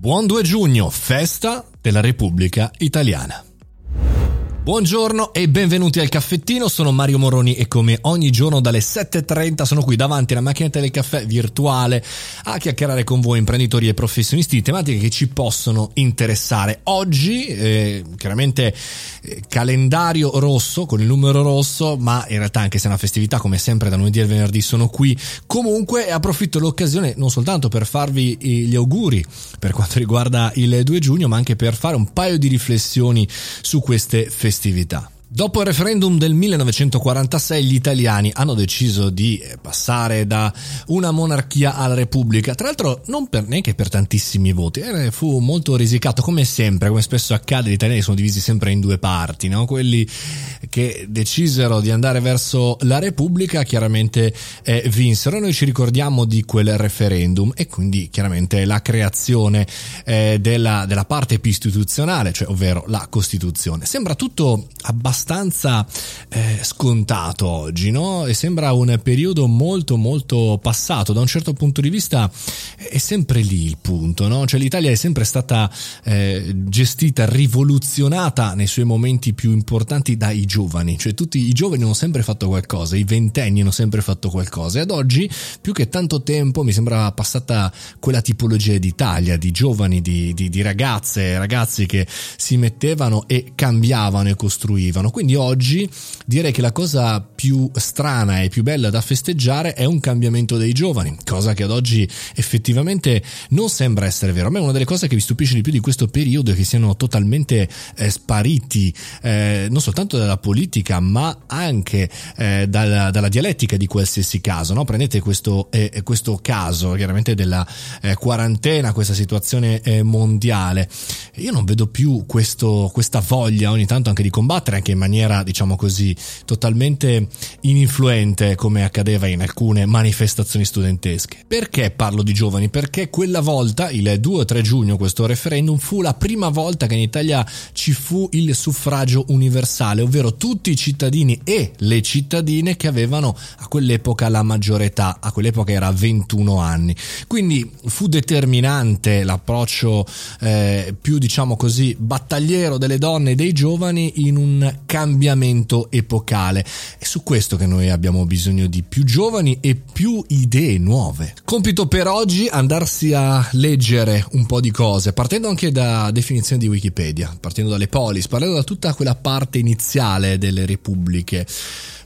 Buon 2 giugno, festa della Repubblica Italiana. Buongiorno e benvenuti al caffettino, sono Mario Moroni e come ogni giorno dalle 7.30 sono qui davanti alla macchinetta del caffè virtuale a chiacchierare con voi imprenditori e professionisti di tematiche che ci possono interessare. Oggi eh, chiaramente eh, calendario rosso con il numero rosso, ma in realtà anche se è una festività come sempre da lunedì al venerdì sono qui. Comunque approfitto dell'occasione non soltanto per farvi gli auguri per quanto riguarda il 2 giugno, ma anche per fare un paio di riflessioni su queste festività festività. Dopo il referendum del 1946 gli italiani hanno deciso di eh, passare da una monarchia alla repubblica, tra l'altro non per, neanche per tantissimi voti, eh, fu molto risicato come sempre, come spesso accade, gli italiani sono divisi sempre in due parti, no? quelli che decisero di andare verso la repubblica chiaramente eh, vinsero, noi ci ricordiamo di quel referendum e quindi chiaramente la creazione eh, della, della parte più istituzionale, cioè ovvero la Costituzione. Sembra tutto abbastanza abbastanza eh, scontato oggi, no? E sembra un periodo molto molto passato. Da un certo punto di vista è sempre lì il punto, no? Cioè l'Italia è sempre stata eh, gestita, rivoluzionata nei suoi momenti più importanti dai giovani. Cioè tutti i giovani hanno sempre fatto qualcosa, i ventenni hanno sempre fatto qualcosa. E ad oggi, più che tanto tempo, mi sembra passata quella tipologia d'Italia, di giovani, di, di, di ragazze ragazzi che si mettevano e cambiavano e costruivano quindi oggi direi che la cosa più strana e più bella da festeggiare è un cambiamento dei giovani, cosa che ad oggi effettivamente non sembra essere vero. A me una delle cose che mi stupisce di più di questo periodo è che siano totalmente eh, spariti eh, non soltanto dalla politica ma anche eh, dalla, dalla, dialettica di qualsiasi caso. No? Prendete questo, eh, questo, caso chiaramente della eh, quarantena, questa situazione eh, mondiale. Io non vedo più questo, questa voglia ogni tanto anche di combattere, anche in maniera, diciamo così, totalmente ininfluente come accadeva in alcune manifestazioni studentesche. Perché parlo di giovani? Perché quella volta, il 2 o 3 giugno, questo referendum fu la prima volta che in Italia ci fu il suffragio universale, ovvero tutti i cittadini e le cittadine che avevano a quell'epoca la maggiore età, a quell'epoca era 21 anni. Quindi fu determinante l'approccio eh, più, diciamo così, battagliero delle donne e dei giovani in un cambiamento epocale. È su questo che noi abbiamo bisogno di più giovani e più idee nuove. Compito per oggi andarsi a leggere un po' di cose, partendo anche da definizioni di Wikipedia, partendo dalle polis, partendo da tutta quella parte iniziale delle repubbliche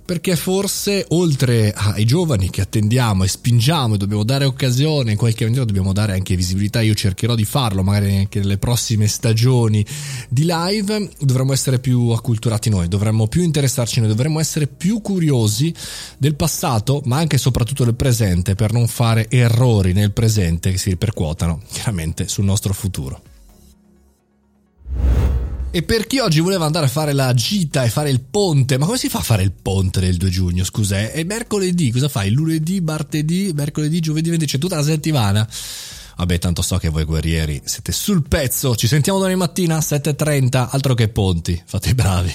perché forse oltre ai giovani che attendiamo e spingiamo e dobbiamo dare occasione, in qualche maniera dobbiamo dare anche visibilità, io cercherò di farlo magari anche nelle prossime stagioni di live, dovremmo essere più acculturati noi, dovremmo più interessarci noi, dovremmo essere più curiosi del passato, ma anche e soprattutto del presente per non fare errori nel presente che si ripercuotano chiaramente sul nostro futuro. E per chi oggi voleva andare a fare la gita e fare il ponte, ma come si fa a fare il ponte del 2 giugno? Scusa, è mercoledì, cosa fai? Lunedì, martedì, mercoledì, giovedì, venerdì, c'è tutta la settimana. Vabbè, tanto so che voi guerrieri siete sul pezzo. Ci sentiamo domani mattina 7.30, altro che ponti. Fate i bravi.